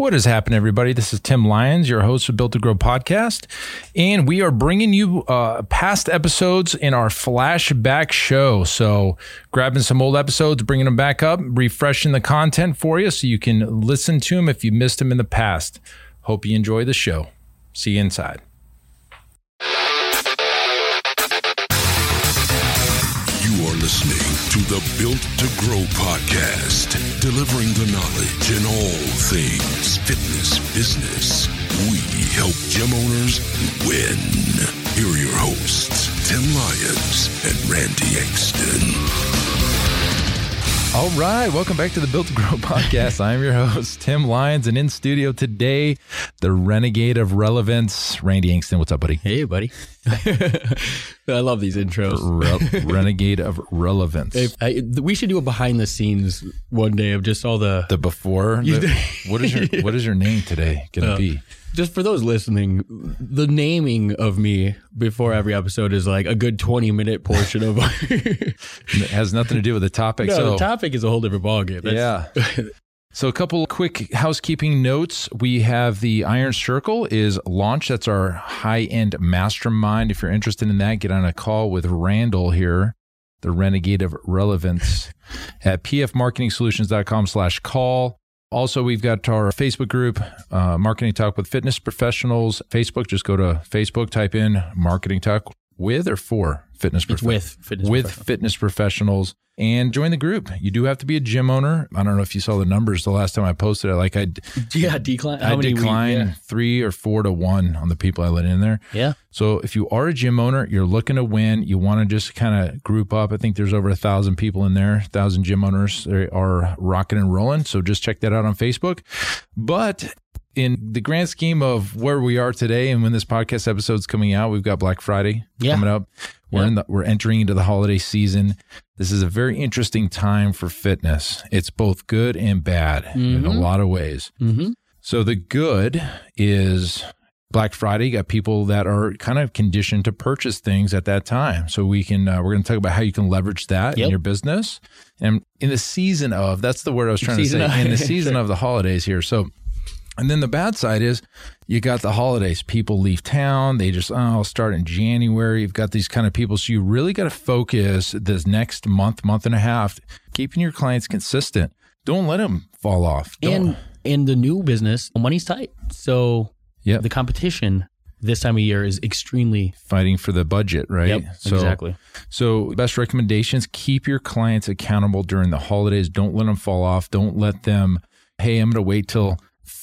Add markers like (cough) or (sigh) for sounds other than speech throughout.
What has happened, everybody? This is Tim Lyons, your host of Built to Grow podcast, and we are bringing you uh, past episodes in our flashback show. So, grabbing some old episodes, bringing them back up, refreshing the content for you so you can listen to them if you missed them in the past. Hope you enjoy the show. See you inside. Listening to the Built to Grow podcast, delivering the knowledge in all things fitness business. We help gym owners win. Here are your hosts, Tim Lyons and Randy Exton. All right, welcome back to the Built to Grow (laughs) podcast. I am your host, Tim Lyons, and in studio today, the renegade of relevance, Randy Exton. What's up, buddy? Hey, buddy. (laughs) I love these intros. Re- (laughs) renegade of relevance. If I, we should do a behind the scenes one day of just all the the before. The, what is your What is your name today going to uh, be? Just for those listening, the naming of me before every episode is like a good 20 minute portion of (laughs) (laughs) it has nothing to do with the topic. No, so the topic is a whole different ballgame. That's, yeah. (laughs) So a couple quick housekeeping notes. We have the Iron Circle is launched. That's our high-end mastermind. If you're interested in that, get on a call with Randall here, the renegade of relevance at pfmarketingsolutions.com slash call. Also, we've got our Facebook group, uh, Marketing Talk with Fitness Professionals. Facebook, just go to Facebook, type in Marketing Talk with or for fitness prof- with fitness with professionals. fitness professionals and join the group. You do have to be a gym owner. I don't know if you saw the numbers the last time I posted it. Like I, (laughs) yeah, decline. I decline yeah. three or four to one on the people I let in there. Yeah. So if you are a gym owner, you're looking to win. You want to just kind of group up. I think there's over a thousand people in there. Thousand gym owners they are rocking and rolling. So just check that out on Facebook. But in the grand scheme of where we are today and when this podcast episode is coming out, we've got Black Friday yeah. coming up. We're in the, we're entering into the holiday season. This is a very interesting time for fitness. It's both good and bad mm-hmm. in a mm-hmm. lot of ways. Mm-hmm. So the good is Black Friday. You got people that are kind of conditioned to purchase things at that time. So we can uh, we're going to talk about how you can leverage that yep. in your business. And in the season of that's the word I was trying season to say. Of, in the (laughs) season sure. of the holidays here. So and then the bad side is you got the holidays. People leave town. They just, oh, I'll start in January. You've got these kind of people. So you really got to focus this next month, month and a half, keeping your clients consistent. Don't let them fall off. Don't. And in the new business, money's tight. So yep. the competition this time of year is extremely fighting for the budget, right? Yep, so, exactly. So, best recommendations keep your clients accountable during the holidays. Don't let them fall off. Don't let them, hey, I'm going to wait till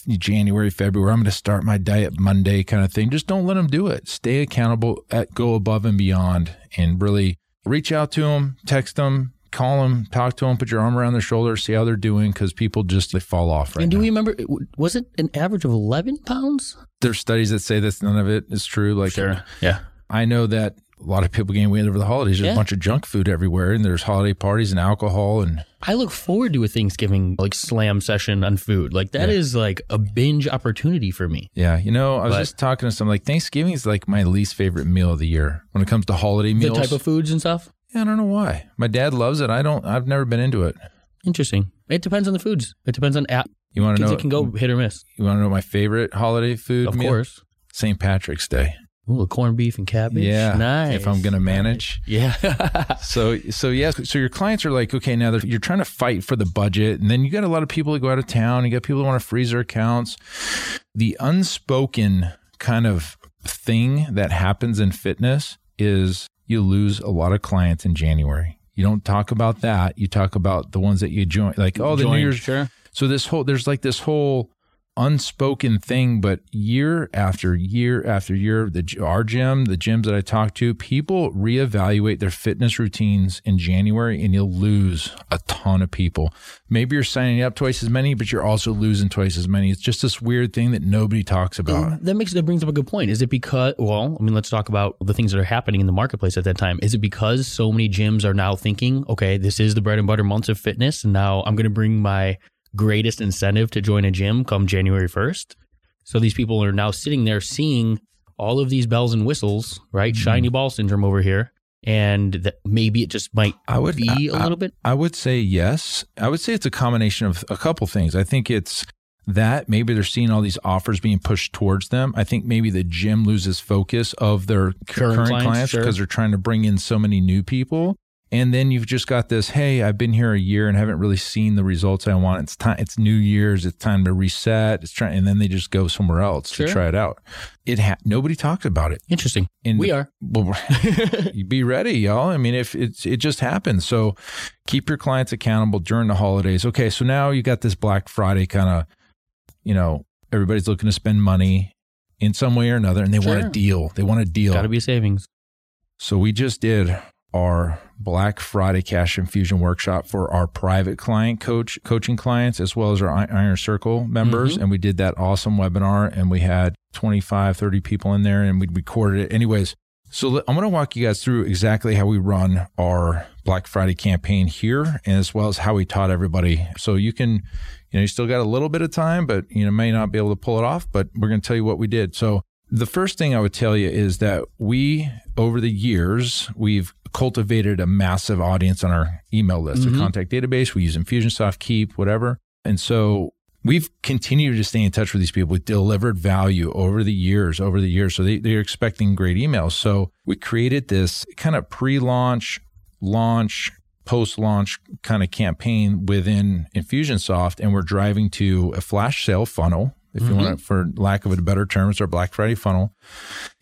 January, February, I'm going to start my diet Monday kind of thing. Just don't let them do it. Stay accountable, at, go above and beyond, and really reach out to them, text them, call them, talk to them, put your arm around their shoulder, see how they're doing because people just they fall off right And do now. we remember, was it an average of 11 pounds? There's studies that say that none of it is true. Like, sure. Yeah. I know that a lot of people gain weight over the holidays. There's yeah. a bunch of junk food everywhere, and there's holiday parties and alcohol. And I look forward to a Thanksgiving like slam session on food. Like that yeah. is like a binge opportunity for me. Yeah, you know, I was but, just talking to some like Thanksgiving is like my least favorite meal of the year when it comes to holiday meals. The type of foods and stuff. Yeah, I don't know why. My dad loves it. I don't. I've never been into it. Interesting. It depends on the foods. It depends on app. You want to know? It can go hit or miss. You want to know my favorite holiday food? Of meal? course. St. Patrick's Day. Ooh, corned beef and cabbage. Yeah, nice. If I'm going to manage. Yeah. (laughs) so so yes. So your clients are like, okay, now you're trying to fight for the budget, and then you got a lot of people that go out of town. You got people that want to freeze their accounts. The unspoken kind of thing that happens in fitness is you lose a lot of clients in January. You don't talk about that. You talk about the ones that you join, like oh, the Join, New Year's. Sure. So this whole there's like this whole unspoken thing, but year after year after year, the our gym, the gyms that I talk to, people reevaluate their fitness routines in January, and you'll lose a ton of people. Maybe you're signing up twice as many, but you're also losing twice as many. It's just this weird thing that nobody talks about. That makes that brings up a good point. Is it because? Well, I mean, let's talk about the things that are happening in the marketplace at that time. Is it because so many gyms are now thinking, okay, this is the bread and butter months of fitness, and now I'm going to bring my greatest incentive to join a gym come January 1st. So these people are now sitting there seeing all of these bells and whistles, right? Mhm. Shiny ball syndrome over here. And that maybe it just might I would be a I- little bit. I would say yes. I would say it's a combination of a couple things. I think it's that maybe they're seeing all these offers being pushed towards them. I think maybe the gym loses focus of their Current current, clients, clients sure. because they're trying to bring in so many new people. And then you've just got this, hey, I've been here a year and haven't really seen the results I want. It's time it's New Year's, it's time to reset. It's trying and then they just go somewhere else Sure. to try it out. It ha- nobody talks about it. Interesting. And We are. (laughs) well, be ready, y'all. I mean, if it's it just happens. So keep your clients accountable during the holidays. Okay, so now you got this Black Friday kind of, you know, everybody's looking to spend money in some way or another, and they want Sure. a deal. They want a deal. Got to be savings. So we just did our Black Friday cash infusion workshop for our private client coach coaching clients as well as our Iron Circle members Mhm. and we did that awesome webinar and we had 25 30 people in there and we recorded it anyways. So I'm going to walk you guys through exactly how we run our Black Friday campaign here and as well as how we taught everybody. So you can you know you still got a little bit of time but you know may not be able to pull it off but we're going to tell you what we did. So the first thing I would tell you is that we, over the years, we've cultivated a massive audience on our email list, Mhm. a contact database. We use Infusionsoft, Keap, whatever. And so we've continued to stay in touch with these people. We delivered value over the years, over the years. So they, they're expecting great emails. So we created this kind of pre launch, launch, post launch kind of campaign within Infusionsoft. And we're driving to a flash sale funnel. If you Mhm. want it, for lack of a better term, it's our Black Friday funnel.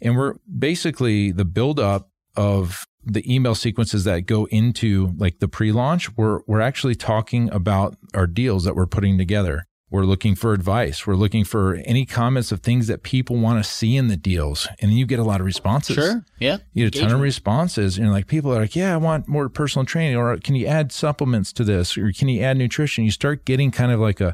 And we're basically the buildup of the email sequences that go into like the pre-launch. We're we're actually talking about our deals that we're putting together. We're looking for advice. We're looking for any comments of things that people want to see in the deals. And then you get a lot of responses. Sure. Yeah. You get a ton of Engagement. responses, and like people are like, "Yeah, I want more personal training," or "Can you add supplements to this?" or "Can you add nutrition?" You start getting kind of like a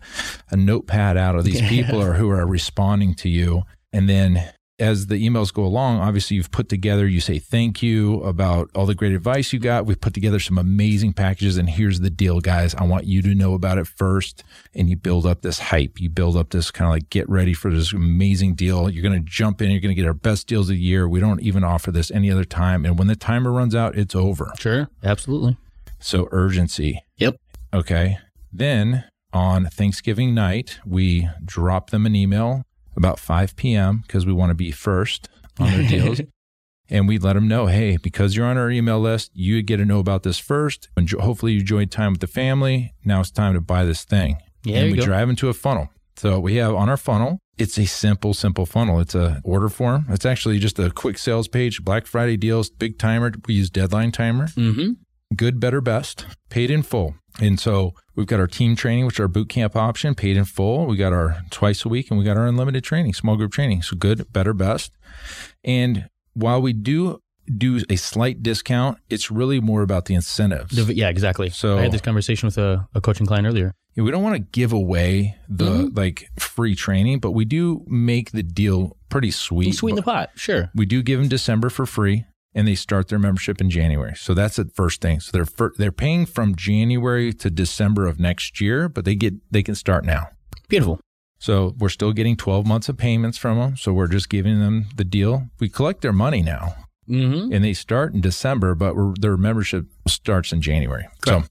a notepad out of these (laughs) people or who are responding to you, and then as the emails go along, obviously you've put together, you say thank you about all the great advice you got. We've put together some amazing packages, and here's the deal, guys. I want you to know about it first. And you build up this hype. You build up this kind of like get ready for this amazing deal. You're going to jump in. You're going to get our best deals of the year. We don't even offer this any other time. And when the timer runs out, it's over. Sure. Absolutely. So urgency. Yep. Okay. Then on Thanksgiving night, we drop them an email about 5 p.m. because we want to be first on their deals. (laughs) And we let them know, hey, because you're on our email list, you get to know about this first. And hopefully you enjoyed time with the family. Now it's time to buy this thing. Yeah, and we go. drive into a funnel. So we have on our funnel, it's a simple, simple funnel. It's a order form. It's actually just a quick sales page, Black Friday deals, big timer. We use deadline timer Mm-hmm. Good, better, best, paid in full. And so we've got our team training, which is our boot camp option, paid in full. We got our twice a week and we got our unlimited training, small group training. So good, better, best. And while we do do a slight discount, it's really more about the incentives. Yeah, exactly. So- I had this conversation with a, a coaching client earlier. we don't want to give away the Mhm. like free training, but we do make the deal pretty sweet. Sweeten the pot. Sure. we do give them December for free, and they start their membership in January. So that's the first thing. So they're fir- they're paying from January to December of next year, but they get they can start now. Beautiful. So we're still getting 12 months of payments from them. So we're just giving them the deal. We collect their money now, Mm-hmm. and they start in December, but we're, their membership starts in January. So.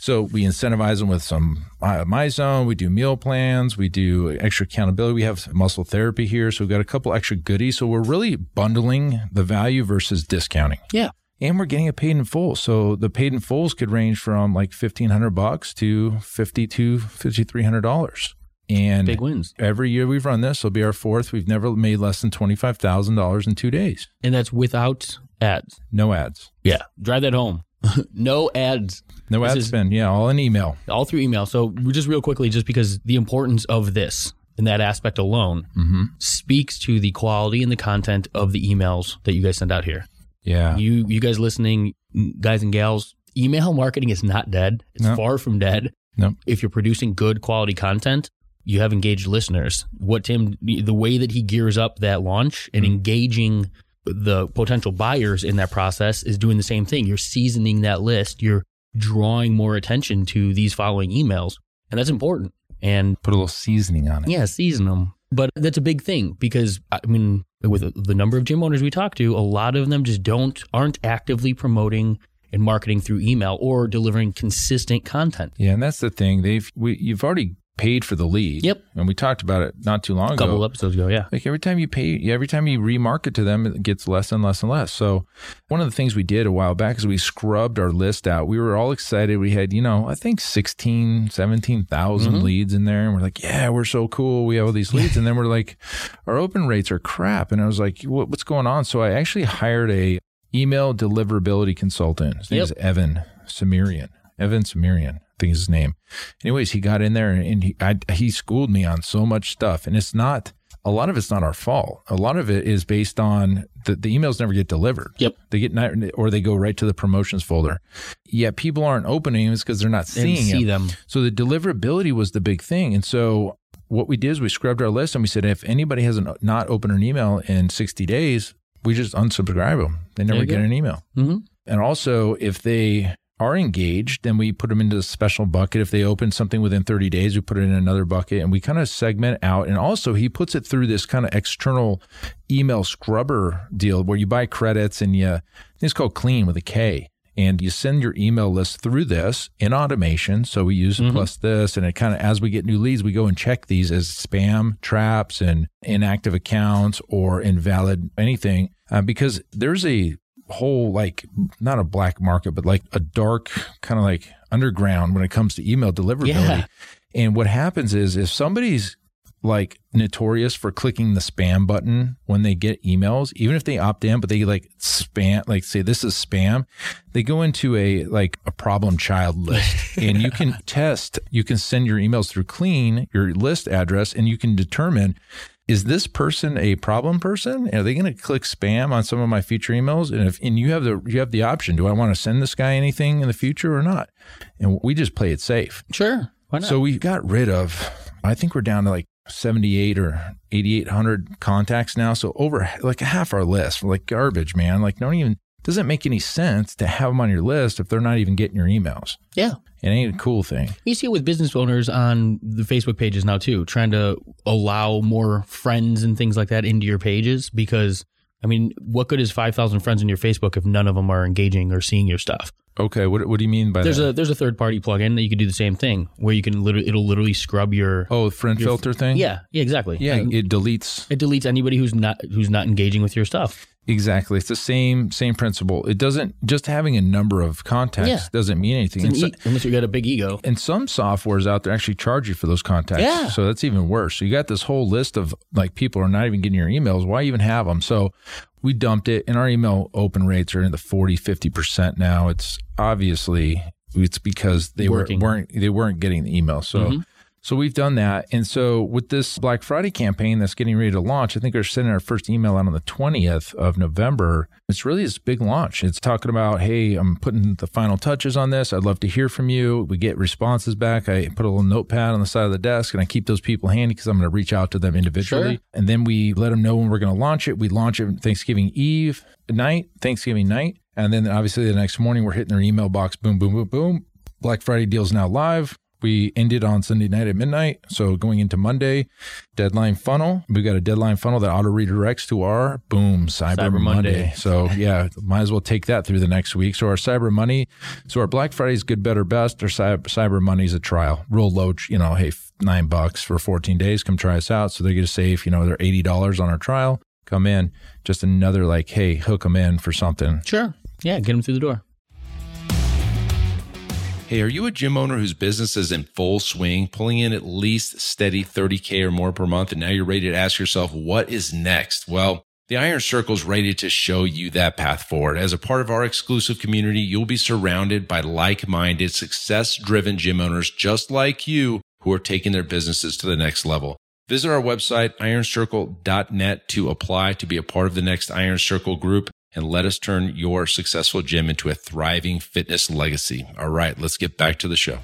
So we incentivize them with some MyZone. We do meal plans. We do extra accountability. We have muscle therapy here. So we've got a couple extra goodies. So we're really bundling the value versus discounting. Yeah. And we're getting a paid in full. So the paid in fulls could range from like fifteen hundred bucks to fifty to fifty three hundred dollars. And Big wins. every year we've run this, It'll be our fourth. We've never made less than twenty five thousand dollars in two days. And that's without ads. No ads. Yeah. Drive that home. (laughs) no ads. No This ad is- spend. Yeah, all in email. All through email. So just real quickly, just because the importance of this and that aspect alone Mm-hmm. speaks to the quality and the content of the emails that you guys send out here. Yeah. You you guys listening, guys and gals, email marketing is not dead. It's No. far from dead. No. If you're producing good quality content, you have engaged listeners. What Tim, the way that he gears up that launch and Mm-hmm. engaging the potential buyers in that process is doing the same thing. You're seasoning that list. You're drawing more attention to these following emails. and that's important. And Put a little seasoning on it. yeah, season them. But that's a big thing because I mean, with the number of gym owners we talk to, a lot of them just don't aren't actively promoting and marketing through email or delivering consistent content. Yeah, and that's the thing. They've we, you've already paid for the lead. Yep. And we talked about it not too long A couple ago. episodes ago, yeah. Like every time you pay, every time you remarket to them, it gets less and less and less. So, one of the things we did a while back is we scrubbed our list out. We were all excited. We had, you know, I think 16, 17,000 Mhm. leads in there. And we're like, yeah, we're so cool. We have all these leads. and then we're like, (laughs) our open rates are crap. And I was like, what, what's going on? So, I actually hired a email deliverability consultant. His name Yep. is Evan Samirian. Evan Samirian, think his name. Anyways, he got in there and he I, he schooled me on so much stuff, and it's not a lot of it's not our fault. A lot of it is based on the, the emails never get delivered. Yep. They get ni- or they go right to the promotions folder. Yet people aren't opening them because they're not seeing see them. So the deliverability was the big thing. And so what we did is we scrubbed our list and we said if anybody hasn't not opened an email in 60 days, we just unsubscribe them. They never get go. an email. hmm And also, if they are engaged, then we put them into a special bucket. If they open something within 30 days, we put it in another bucket and we kind of segment out. And also, he puts it through this kind of external email scrubber deal where you buy credits and you, I think it's called Clean with a K. And you send your email list through this in automation. So we use Mhm. plus this, and it kind of, as we get new leads, we go and check these as spam traps and inactive accounts or invalid anything. Uh, because there's a whole like not a black market but like a dark kind of like underground when it comes to email deliverability Yeah. and what happens is if somebody's like notorious for clicking the spam button when they get emails even if they opt in but they like spam like say this is spam they go into a like a problem child list (laughs) and you can test you can send your emails through clean your list address and you can determine is this person a problem person? Are they going to click spam on some of my future emails? And if and you have the you have the option, do I want to send this guy anything in the future or not? And we just play it safe. Sure. Why not? So we got rid of I think we're down to like 78 or 8800 contacts now. So over like half our list, like garbage, man. Like don't even doesn't make any sense to have them on your list if they're not even getting your emails. yeah. It ain't a cool thing. You see it with business owners on the Facebook pages now too, trying to allow more friends and things like that into your pages because I mean, what good is 5,000 friends in your Facebook if none of them are engaging or seeing your stuff? Okay, what what do you mean by There's that? a there's a third party plugin that you can do the same thing where you can literally it'll literally scrub your oh, friend your- filter thing? Yeah, yeah, exactly. Yeah, Like, it deletes it deletes anybody who's not who's not engaging with your stuff. Exactly. It's the same same principle. It doesn't just having a number of contacts Yeah. doesn't mean anything. An so, e- unless you got a big ego. and some softwares out there actually charge you for those contacts. Yeah. So that's even worse. So you got this whole list of like people are not even getting your emails. Why even have them? So we dumped it and our email open rates are in the 40, 50% now. It's obviously it's because they were, weren't they weren't getting the email. So Mhm. So we've done that. And so with this Black Friday campaign that's getting ready to launch, I think we're sending our first email out on the 20th of November. It's really this big launch. It's talking about, hey, I'm putting the final touches on this. I'd love to hear from you. We get responses back. I put a little notepad on the side of the desk and I keep those people handy because I'm going to reach out to them individually. Sure. And then we let them know when we're going to launch it. We launch it Thanksgiving Eve night, Thanksgiving night. And then obviously the next morning we're hitting their email box. Boom, boom, boom, boom. Black Friday deals now live. We ended on Sunday night at midnight. So going into Monday, deadline funnel. We've got a deadline funnel that auto redirects to our boom Cyber, Cyber Monday. Monday. So yeah, might as well take that through the next week. So our Cyber Money, so our Black Friday is good, better, best. Our Cyber, Cyber Money is a trial, real low. You know, hey, nine bucks for 14 days. Come try us out. So they get to save, you know, they're eighty dollars on our trial. Come in, just another like, hey, hook them in for something. Sure. Yeah, get them through the door. Hey, are you a gym owner whose business is in full swing, pulling in at least steady 30K or more per month, and now you're ready to ask yourself, what is next? Well, the Iron Circle is ready to show you that path forward. As a part of our exclusive community, you'll be surrounded by like minded, success driven gym owners just like you who are taking their businesses to the next level. Visit our website, ironcircle.net, to apply to be a part of the next Iron Circle group and let us turn your successful gym into a thriving fitness legacy. All right, let's get back to the show.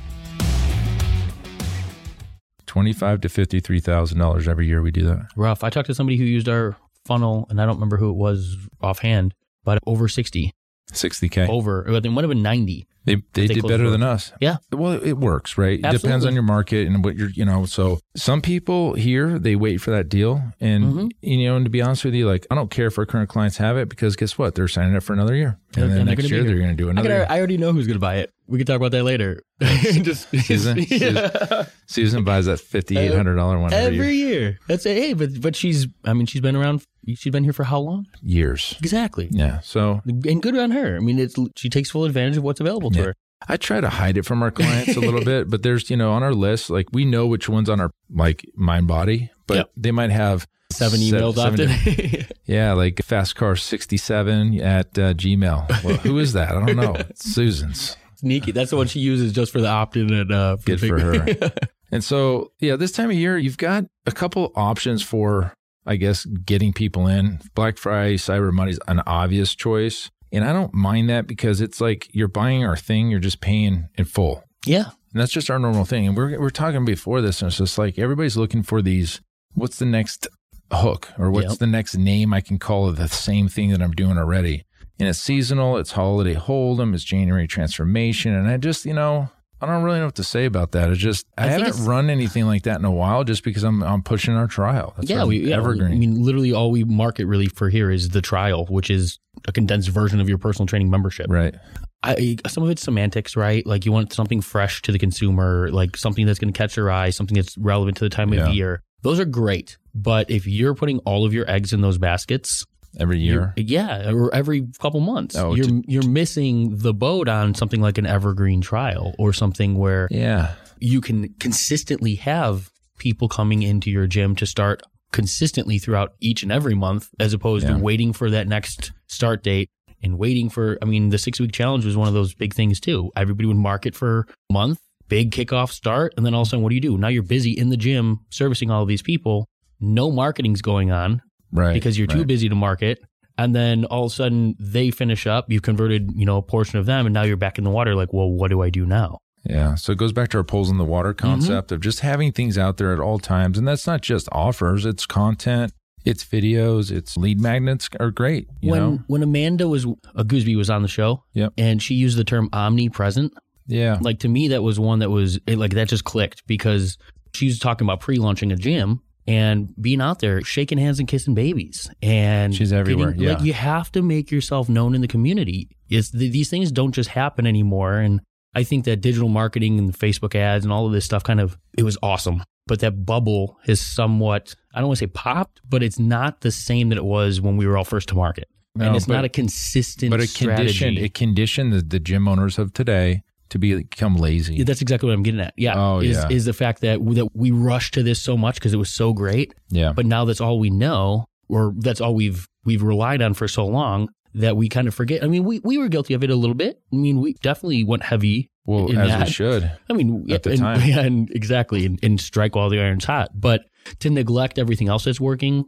Twenty-five to fifty-three thousand dollars every year. We do that. Rough. I talked to somebody who used our funnel, and I don't remember who it was offhand, but over 60 60K. over. I think it might have been 90. They they They did better than us. Yeah. Well, it works, right? It depends on your market and what you're, you know. So some people here they wait for that deal, and Mm-hmm. you know, and to be honest with you, like I don't care if our current clients have it because guess what? They're signing up for another year, and And then they're next gonna year they're going to do I, another. could, year. I already know who's going to buy it. We can talk about that later. (laughs) Just, (laughs) Susan? Yeah. Susan buys that fifty eight hundred dollar one every, Every year. year. That's it. Hey, but but she's. I mean, she's been around. She's been here for how long? years. Exactly. Yeah. So And good on her. I mean, it's she takes full advantage of what's available Yeah. I try to hide it from our clients a little (laughs) bit, but there's you know on our list like we know which ones on our like Mindbody, but Yep. they might have Seven se- emails seven often. (laughs) Yeah, like fast car 67 at uh, Gmail. Well, who is that? I don't know. It's (laughs) Susan's. Sneaky. That's the one she uses just for the opt-in and uh, Good the for her. And so, yeah, this time of year, you've got a couple options for, I guess, getting people in. Black Friday, Cyber Monday's an obvious choice. And I don't mind that because it's like you're buying our thing, you're just paying in full. yeah. And that's just our normal thing. And we're, we're talking before this, and it's just like everybody's looking for these what's the next hook or what's Yep. the next name I can call it the same thing that I'm doing already? And it's seasonal, it's holiday hold'em, it's January transformation. And I just, you know, I don't really know what to say about that. It's just, I, I haven't run anything like that in a while just because I'm, I'm pushing our trial. That's yeah, we, yeah, evergreen. I mean, literally all we market really for here is the trial, which is a condensed version of your personal training membership. right. I, some of it's semantics, right? Like you want something fresh to the consumer, like something that's going to catch their eye, something that's relevant to the time Yeah. of year. Those are great, but if you're putting all of your eggs in those baskets, Every year. you're- yeah, or every couple months, Oh, you're to- you're missing the boat on something like an evergreen trial or something where Yeah. you can consistently have people coming into your gym to start consistently throughout each and every month as opposed Yeah. to waiting for that next start date and waiting for I mean the 6 week challenge was one of those big things too. Everybody would market for a month, big kickoff start and then all of a sudden what do you do? Now you're busy in the gym servicing all of these people. No marketing's going on Right. because you're too right. busy to market. And then all of a sudden they finish up, you've converted, you know, a portion of them and now you're back in the water like, "Well, what do I do now?" Yeah. So it goes back to our poles in the water Mm-hmm. concept of just having things out there at all times. And that's not just offers, it's content, it's videos, it's lead magnets are great. You when know? when Amanda was a Gooseby was on the show, Yep. and she used the term omnipresent. Yeah. Like to me, that was one that was it, like that just clicked because she was talking about pre-launching a gym and being out there, shaking hands and kissing babies, and She's everywhere, getting- Like yeah. you have to make yourself known in the community. It's th- these things don't just happen anymore, and I think that digital marketing and Facebook ads and all of this stuff kind of it was awesome. But that bubble is somewhat I don't want to say popped, but it's not the same that it was when we were all first to market. No, and it's but- not a consistent but it conditioned strategy. it conditioned the, the gym owners of today to be become lazy. Yeah, that's exactly what I'm getting at. Yeah, Oh, is, yeah. is the fact that that we rushed to this so much because it was so great, yeah. but now that's all we know, or that's all we've we've relied on for so long that we kind of forget. I mean, we, we were guilty of it a little bit. I mean, we definitely went heavy. well, as that. we should. I mean, At the and, time. yeah, (laughs) and exactly, and, and strike while the iron's hot. But to neglect everything else that's working,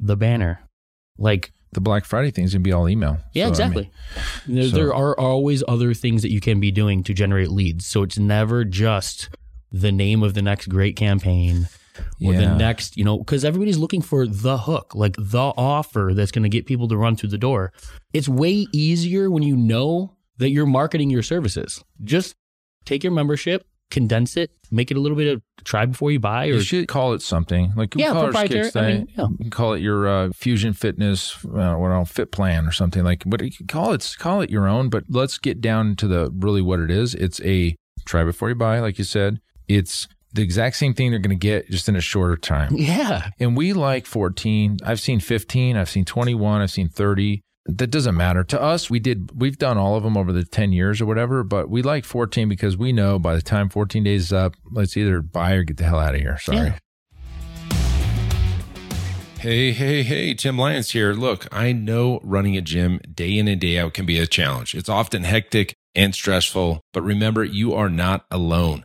the banner, like The Black Friday thing is gonna be all email. Yeah, So, I mean, exactly. there, so- there are always other things that you can be doing to generate leads. So it's never just the name of the next great campaign or Yeah. the next, you know, because everybody's looking for the hook, like the offer that's going to get people to run through the door. It's way easier when you know that you're marketing your services. Just take your membership, condense it, make it a little bit of try before you buy, or you should call it something like Yeah, proprietary. I mean, yeah. You can call it your uh, Fusion Fitness, uh, what else, Fit Plan or something like. But you can call it call it your own. But let's get down to the really what it is. It's a try before you buy, like you said. It's the exact same thing they're going to get just in a shorter time. yeah, And we like 14. I've seen 15. I've seen 21. I've seen 30. That doesn't matter to us. We did. We've done all of them over the 10 years or whatever. But we like 14 because we know by the time 14 days is up, let's either buy or get the hell out of here. Sorry. Yeah. Hey, hey, hey, Tim Lyons here. Look, I know running a gym day in and day out can be a challenge. It's often hectic and stressful, but remember, you are not alone.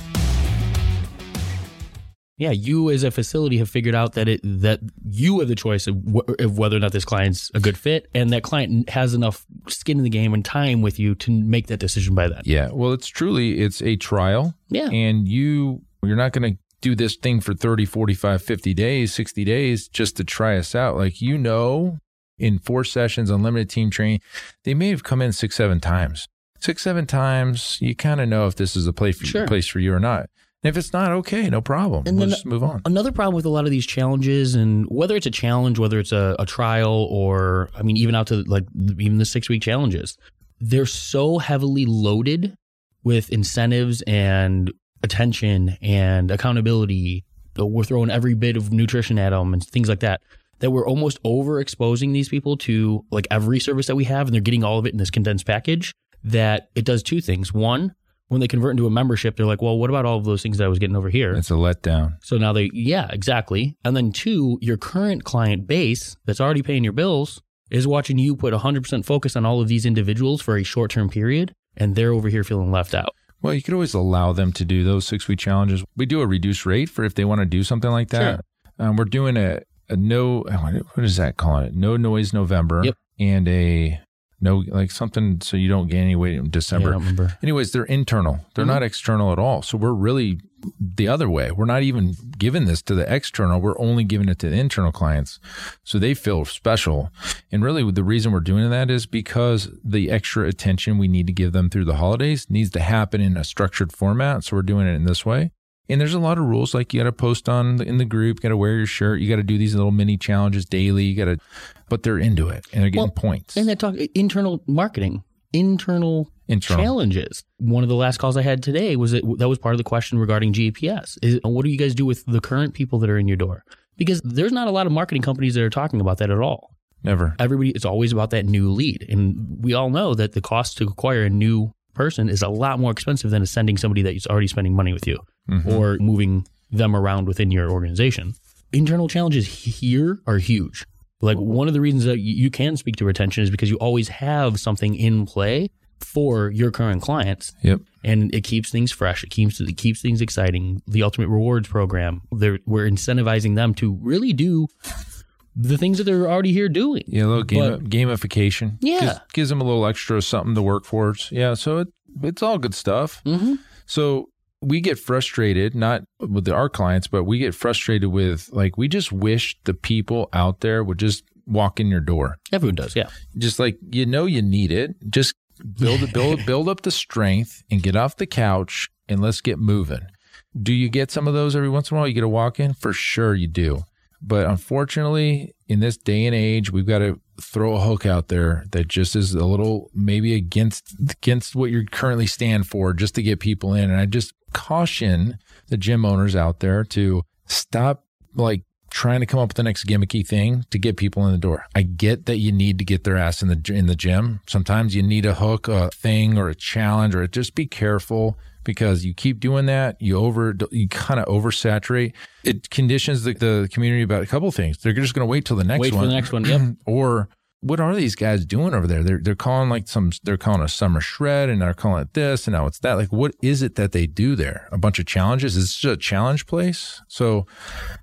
Yeah, you as a facility have figured out that it that you have the choice of, wh- of whether or not this client's a good fit, and that client has enough skin in the game and time with you to make that decision by then. Yeah. Well, it's truly it's a trial. Yeah. And you you're not going to do this thing for 30, 45, 50 days, 60 days just to try us out. Like you know, in four sessions unlimited team training, they may have come in 6 7 times. 6 7 times, you kind of know if this is a place for, Sure. place for you or not. And if it's not, okay, no problem. And we'll then- just move on. Another problem with a lot of these challenges, and whether it's a challenge, whether it's a, a trial, or I mean, even out to like even the six week challenges, they're so heavily loaded with incentives and attention and accountability. We're throwing every bit of nutrition at them and things like that. That we're almost overexposing these people to like every service that we have, and they're getting all of it in this condensed package. That it does two things. One, when they convert into a membership, they're like, well, what about all of those things that I was getting over here? It's a letdown. So now they, yeah, exactly. And then two, your current client base that's already paying your bills is watching you put 100% focus on all of these individuals for a short term period, and they're over here feeling left out. Well, you could always allow them to do those six week challenges. We do a reduced rate for if they want to do something like that. Um, we're doing a, a no, what is that calling it? No noise November Yep. and a no, like something so you don't gain any weight in Yeah, I December. don't remember. Anyways, they're internal. They're Mhm. not external at all. So we're really the other way. We're not even giving this to the external. We're only giving it to the internal clients. So they feel special. And really the reason we're doing that is because the extra attention we need to give them through the holidays needs to happen in a structured format. So we're doing it in this way. And there's a lot of rules like you got to post on the, in the group, you got to wear your shirt, you got to do these little mini challenges daily, you got to but they're into it and they're getting Well, points. And that talk internal marketing, internal internal. challenges. One of the last calls I had today was that that was part of the question regarding GPS. Is what do you guys do with the current people that are in your door? Because there's not a lot of marketing companies that are talking about that at all. Never. Everybody, it's always about that new lead, and we all know that the cost to acquire a new person is a lot more expensive than sending somebody that's already spending money with you Mhm. or moving them around within your organization. Internal challenges here are huge. Like one of the reasons that you can speak to retention is because you always have something in play for your current clients Yep. and it keeps things fresh. It keeps it keeps things exciting. The Ultimate Rewards program, they're, we're incentivizing them to really do the things that they're already here doing. Yeah, a little game, But- gamification. Yeah. gives, gives them a little extra something to work for. Yeah, so it, it's all good stuff. Mm-hmm. So we get frustrated, not with our clients, but we get frustrated with like we just wish the people out there would just walk in your door. Everyone does, yeah. Just like you know you need it, just build (laughs) build build up the strength and get off the couch and let's get moving. Do you get some of those every once in a while? You get a walk in? For sure you do. But unfortunately, in this day and age, we've got to throw a hook out there that just is a little maybe against against what you're currently stand for just to get people in. And I just caution the gym owners out there to stop like trying to come up with the next gimmicky thing to get people in the door. I get that you need to get their ass in the in the gym. Sometimes you need a hook, a thing, or a challenge, or just be careful because you keep doing that, you over you kind of oversaturate. It conditions the, the community about a couple of things. They're just going to wait till the next one. Wait one. for the next one. Yep. (clears throat) or what are these guys doing over there? They're they're calling like some they're calling a summer shred and they're calling it this and now it's that. Like what is it that they do there? A bunch of challenges? Is this a challenge place? So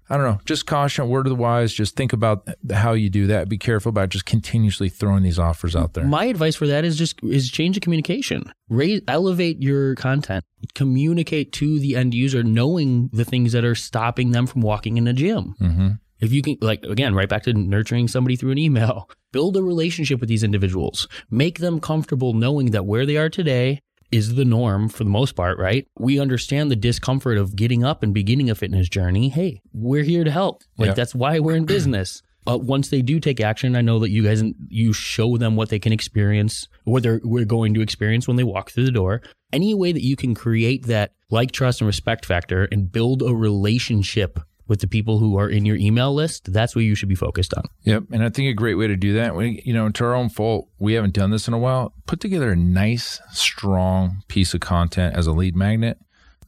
I don't know. Just caution, word of the wise. Just think about how you do that. Be careful about just continuously throwing these offers out there. My advice for that is just is change the communication. Raise, elevate your content. Communicate to the end user, knowing the things that are stopping them from walking in a gym. mm-hmm. If you can, like, again, right back to nurturing somebody through an email, (laughs) build a relationship with these individuals, make them comfortable knowing that where they are today is the norm for the most part, right? We understand the discomfort of getting up and beginning a fitness journey. Hey, we're here to help. Like, Yeah. that's why we're in (clears throat) business. But once they do take action, I know that you guys, you show them what they can experience, what they're, we're going to experience when they walk through the door. Any way that you can create that like, trust, and respect factor and build a relationship with the people who are in your email list, that's what you should be focused on. Yep. And I think a great way to do that, we, you know, to our own fault, we haven't done this in a while. Put together a nice, strong piece of content as a lead magnet,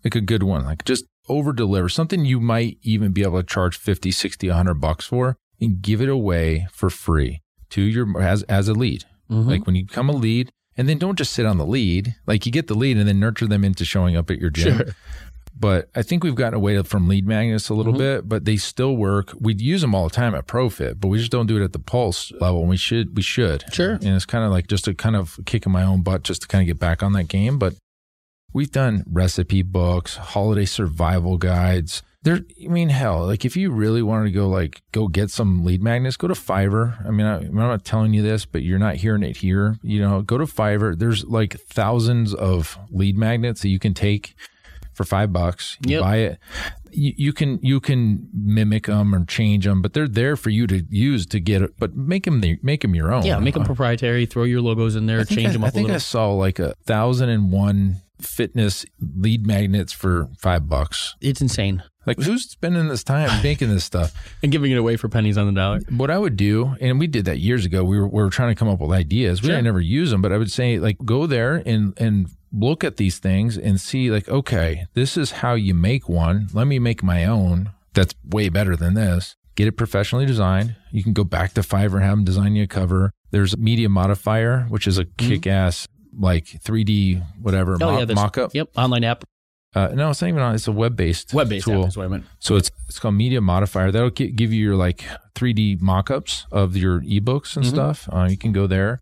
like a good one, like just over deliver something you might even be able to charge 50, 60, 100 bucks for and give it away for free to your, as, as a lead. Mhm. Like when you become a lead, and then don't just sit on the lead. Like you get the lead and then nurture them into showing up at your gym. Sure. But I think we've gotten away from lead magnets a Mm-hmm. little bit, but they still work. We'd use them all the time at ProFit, but we just don't do it at the pulse level. And we should, we should. Sure. And it's kind of like just a kind of kick in my own butt just to kind of get back on that game. But we've done recipe books, holiday survival guides. There, I mean, hell, like if you really wanted to go, like, go get some lead magnets, go to Fiverr. I mean, I, I'm not telling you this, but you're not hearing it here. You know, go to Fiverr. There's like thousands of lead magnets that you can take for five bucks. You Yep. buy it. You, you can you can mimic them or change them, but they're there for you to use to get it. But make them make them your own. Yeah, make them uh-huh. proprietary. Throw your logos in there. Change I, them I up a think I saw like a thousand and one fitness lead magnets for five bucks. It's insane. Like who's spending this time making this stuff? (laughs) And giving it away for pennies on the dollar. What I would do, and we did that years ago. We were, we were trying to come up with ideas. We Sure. didn't never use them, but I would say like go there and and look at these things and see like okay, this is how you make one. Let me make my own. That's way better than this. Get it professionally designed. You can go back to Fiverr and have them design you a cover. There's Media Modifier, which is a kick ass like 3D whatever Mm-hmm. Oh mo- yeah, mock-up. Yep, online app, Uh, no, it's not even on. It's a web based web based tool. app is what I meant. So it's it's called Media Modifier. That'll gi- give you your like 3D mock-ups of your ebooks and Mhm. stuff. Uh, you can go there,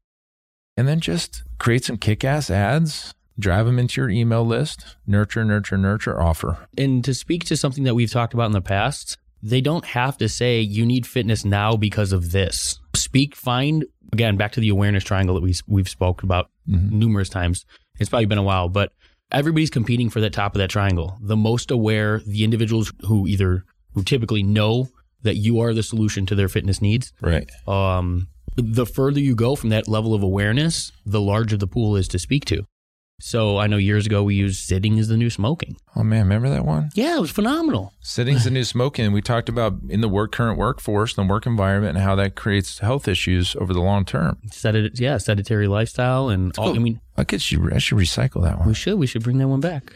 and then just create some kick-ass ads. Drive them into your email list. Nurture, nurture, nurture. Offer. And to speak to something that we've talked about in the past, they don't have to say you need fitness now because of this. Speak, find again back to the awareness triangle that we we've spoke about Mhm. numerous times. It's probably been a while, but everybody's competing for that top of that triangle. The most aware, the individuals who either who typically know that you are the solution to their fitness needs. Right. Um, the further you go from that level of awareness, the larger the pool is to speak to. So I know years ago we used sitting is the new smoking. Oh man, remember that one? Yeah, it was phenomenal. Sitting's the new smoking. We talked about in the work current workforce, the work environment, and how that creates health issues over the long term. Sedent, yeah, sedentary lifestyle, and all, I mean, I could you I should recycle that one. we should we should bring that one back.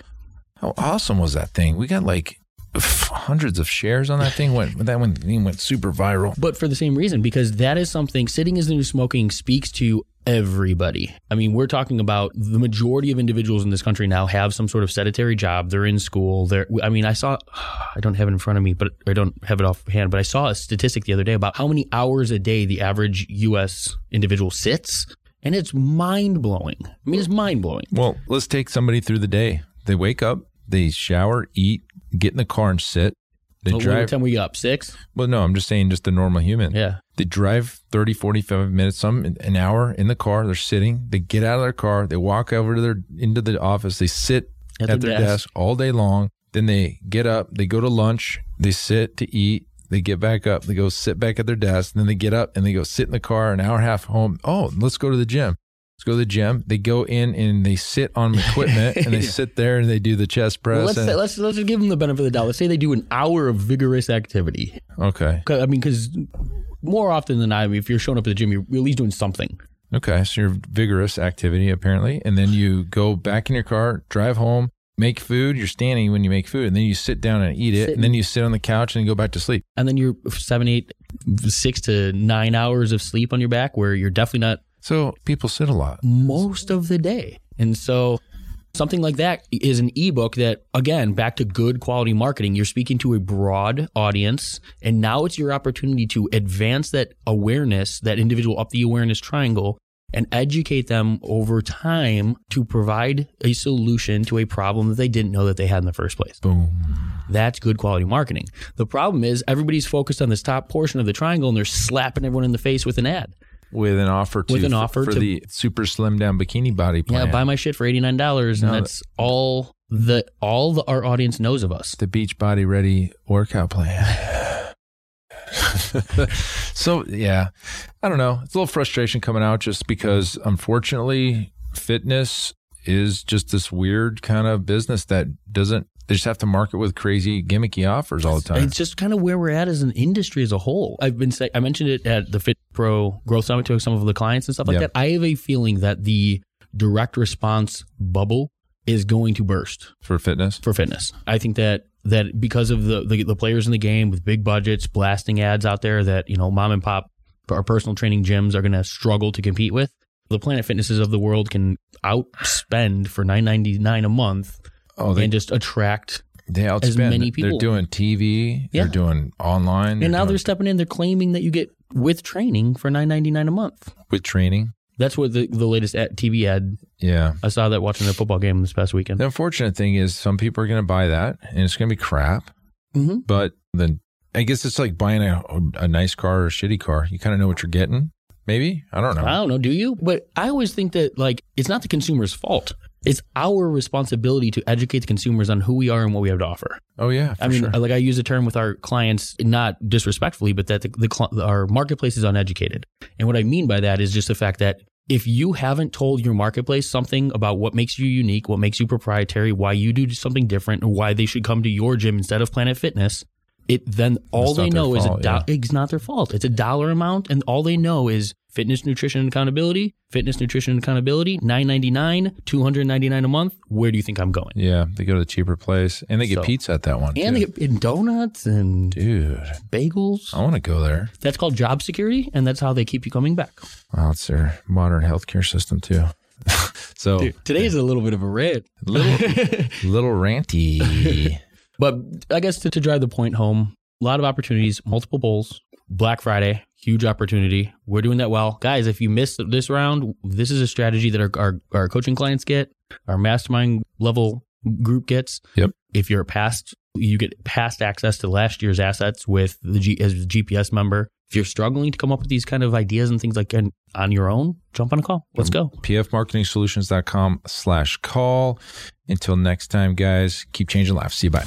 How awesome was that thing? We got like hundreds of shares on that thing. Went that one thing went super viral. But for the same reason, because that is something sitting is the new smoking speaks to everybody. I mean, we're talking about the majority of individuals in this country now have some sort of sedentary job. They're in school. They're, I mean, I saw, (sighs) I don't have it in front of me, but I don't have it offhand, but I saw a statistic the other day about how many hours a day the average U.S. individual sits. And it's mind blowing. I mean, it's mind blowing. Well, let's take somebody through the day. They wake up, they shower, eat, get in the car and sit. They What drive. time we up? Six? well, no, I'm just saying just a normal human. Yeah. They drive 30, 45 minutes, some an hour in the car. They're sitting. They get out of their car. They walk over to their into the office. They sit At at, their their desk. desk. all day long. Then they get up. They go to lunch. They sit to eat. They get back up. They go sit back at their desk. Then they get up and they go sit in the car an hour and a half home. Oh, let's go to the gym. Let's go to the gym. They go in and they sit on equipment and they (laughs) sit there and they do the chest press. Well, let's, and- say, let's let's give them the benefit of the doubt. Let's say they do an hour of vigorous activity. okay. I mean, because more often than not, I mean, if you're showing up at the gym, you're at least doing something. Okay, so you're vigorous activity apparently, and then you go back in your car, drive home, make food. You're standing when you make food, and then you sit down and eat it, Sit- and then you sit on the couch and go back to sleep. And then you're seven, eight, six to nine hours of sleep on your back, where you're definitely not So people sit a lot. most of the day. And so something like that is an ebook that again back to good quality marketing you're speaking to a broad audience and now it's your opportunity to advance that awareness that individual up the awareness triangle and educate them over time to provide a solution to a problem that they didn't know that they had in the first place Boom. that's good quality marketing the problem is everybody's focused on this top portion of the triangle and they're slapping everyone in the face with an ad With an offer to With an offer for to- the super slim down bikini body plan. Yeah, buy my shit for eighty nine dollars, and that's all the all the, our audience knows of us. the beach body ready workout plan. (laughs) so yeah, I don't know. It's a little frustration coming out just because unfortunately fitness is just this weird kind of business that doesn't they just have to market with crazy gimmicky offers all the time. It's just kind of where we're at as an industry as a whole. I've been say, I mentioned it at the Fit Pro Growth Summit to some of the clients and stuff like Yep. that. I have a feeling that the direct response bubble is going to burst for fitness. for fitness. I think that that because of the, the the players in the game with big budgets blasting ads out there that you know mom and pop our personal training gyms are going to struggle to compete with. the Planet Fitnesses of the world can outspend for nine ninety nine a month Oh, they and just attract. they outspend. as many people. They're doing TV. Yeah. They're doing online. And now doing- they're stepping in. They're claiming that you get with training for nine ninety nine a month. with training. That's what the, the latest TV ad. Yeah. I saw that watching the football game this past weekend. The unfortunate thing is some people are going to buy that and it's going to be crap. hmm But then I guess it's like buying a, a nice car or a shitty car. You kind of know what you're getting. Maybe I don't know. I don't know. Do you? But I always think that like it's not the consumer's fault. It's our responsibility to educate the consumers on who we are and what we have to offer. Oh yeah, for I mean, sure. like I use the term with our clients, not disrespectfully, but that the, the our marketplace is uneducated. And what I mean by that is just the fact that if you haven't told your marketplace something about what makes you unique, what makes you proprietary, why you do something different, or why they should come to your gym instead of Planet Fitness, it then all they know is a do- yeah. it's not their fault. It's a dollar amount, and all they know is fitness, nutrition, and accountability. Fitness, nutrition, and accountability. Nine ninety nine, two hundred ninety nine a month. Where do you think I'm going? yeah, they go to the cheaper place and they get So- pizza at that one. And too. they get and donuts and dude, bagels. I want to go there. That's called job security, and that's how they keep you coming back. Wow, it's their modern healthcare system too. (laughs) so today is a little bit of a rant, little (laughs) little ranty. but I guess to, to drive the point home, a lot of opportunities, multiple bowls, Black Friday, huge opportunity. We're doing that well, guys. If you missed this round, this is a strategy that our our, our coaching clients get, our mastermind level group gets. Yep. If you're past, you get past access to last year's assets with the G, as a GPS member. If you're struggling to come up with these kind of ideas and things like and on your own, jump on a call. Let's go. pfmarketingsolutions.com slash call. Until next time, guys, keep changing lives. See you. Bye.